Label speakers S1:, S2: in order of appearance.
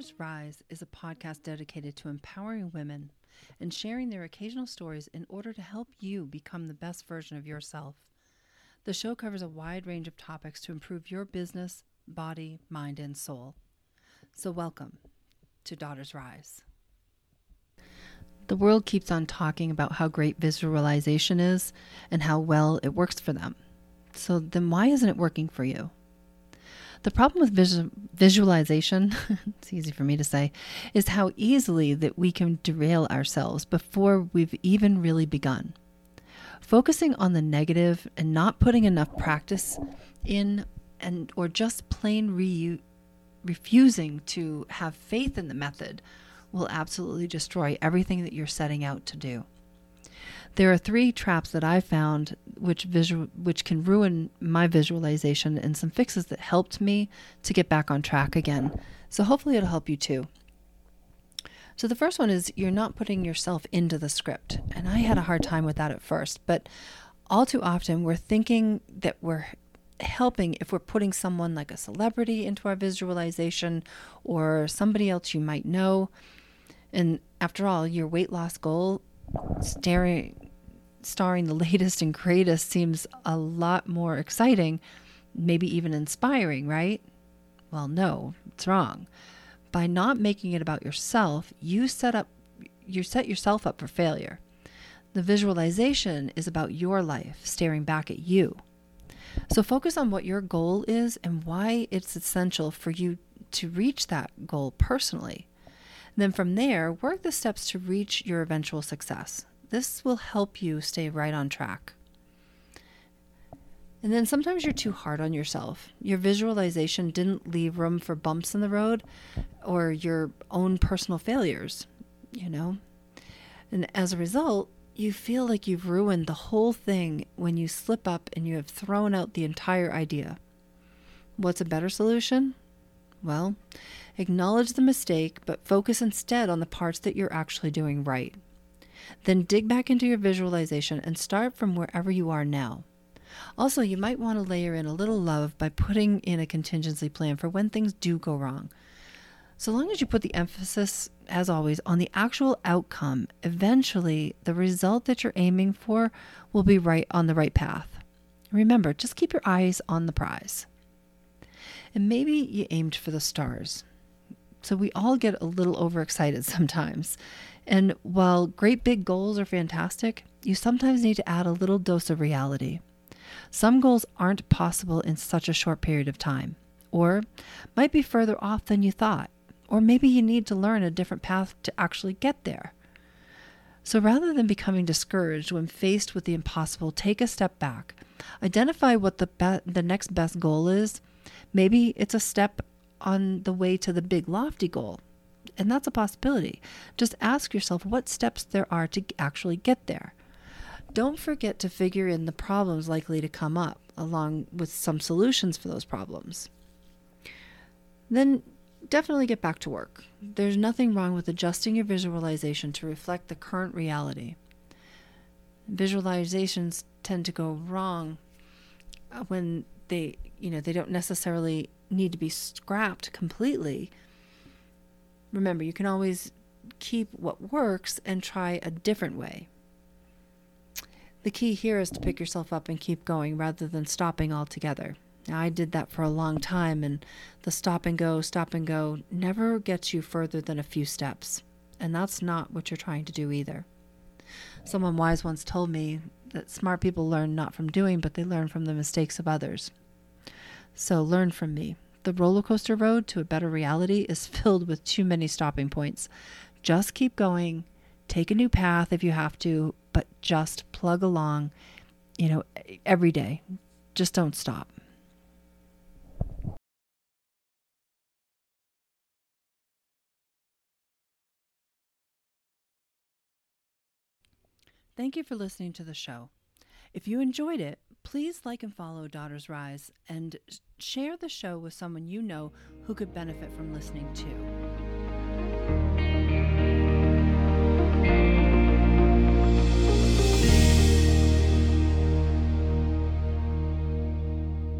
S1: Daughters Rise is a podcast dedicated to empowering women and sharing their occasional stories in order to help you become the best version of yourself. The show covers a wide range of topics to improve your business, body, mind, and soul. So, welcome to Daughters Rise. The world keeps on talking about how great visualization is and how well it works for them. So, then why isn't it working for you? The problem with visu- visualization, it's easy for me to say, is how easily that we can derail ourselves before we've even really begun. Focusing on the negative and not putting enough practice in and or just plain re- refusing to have faith in the method will absolutely destroy everything that you're setting out to do. There are three traps that I found which visual which can ruin my visualization and some fixes that helped me to get back on track again. So hopefully it'll help you too. So the first one is you're not putting yourself into the script. And I had a hard time with that at first, but all too often we're thinking that we're helping if we're putting someone like a celebrity into our visualization or somebody else you might know. And after all, your weight loss goal staring starring the latest and greatest seems a lot more exciting, maybe even inspiring, right? Well, no, it's wrong. By not making it about yourself, you set up you set yourself up for failure. The visualization is about your life staring back at you. So focus on what your goal is and why it's essential for you to reach that goal personally. Then from there, work the steps to reach your eventual success. This will help you stay right on track. And then sometimes you're too hard on yourself. Your visualization didn't leave room for bumps in the road or your own personal failures, you know? And as a result, you feel like you've ruined the whole thing when you slip up and you have thrown out the entire idea. What's a better solution? Well, acknowledge the mistake, but focus instead on the parts that you're actually doing right. Then dig back into your visualization and start from wherever you are now. Also, you might want to layer in a little love by putting in a contingency plan for when things do go wrong. So long as you put the emphasis, as always, on the actual outcome, eventually the result that you're aiming for will be right on the right path. Remember, just keep your eyes on the prize. And maybe you aimed for the stars. So we all get a little overexcited sometimes. And while great big goals are fantastic, you sometimes need to add a little dose of reality. Some goals aren't possible in such a short period of time, or might be further off than you thought, or maybe you need to learn a different path to actually get there. So rather than becoming discouraged when faced with the impossible, take a step back. Identify what the be- the next best goal is. Maybe it's a step on the way to the big lofty goal. And that's a possibility. Just ask yourself what steps there are to actually get there. Don't forget to figure in the problems likely to come up, along with some solutions for those problems. Then definitely get back to work. There's nothing wrong with adjusting your visualization to reflect the current reality. Visualizations tend to go wrong uh, when they, you know, they don't necessarily need to be scrapped completely. Remember, you can always keep what works and try a different way. The key here is to pick yourself up and keep going rather than stopping altogether. Now, I did that for a long time, and the stop and go, stop and go never gets you further than a few steps. And that's not what you're trying to do either. Someone wise once told me that smart people learn not from doing, but they learn from the mistakes of others. So learn from me. The roller coaster road to a better reality is filled with too many stopping points. Just keep going, take a new path if you have to, but just plug along, you know, every day. Just don't stop. Thank you for listening to the show. If you enjoyed it, please like and follow Daughters Rise and share the show with someone you know who could benefit from listening too.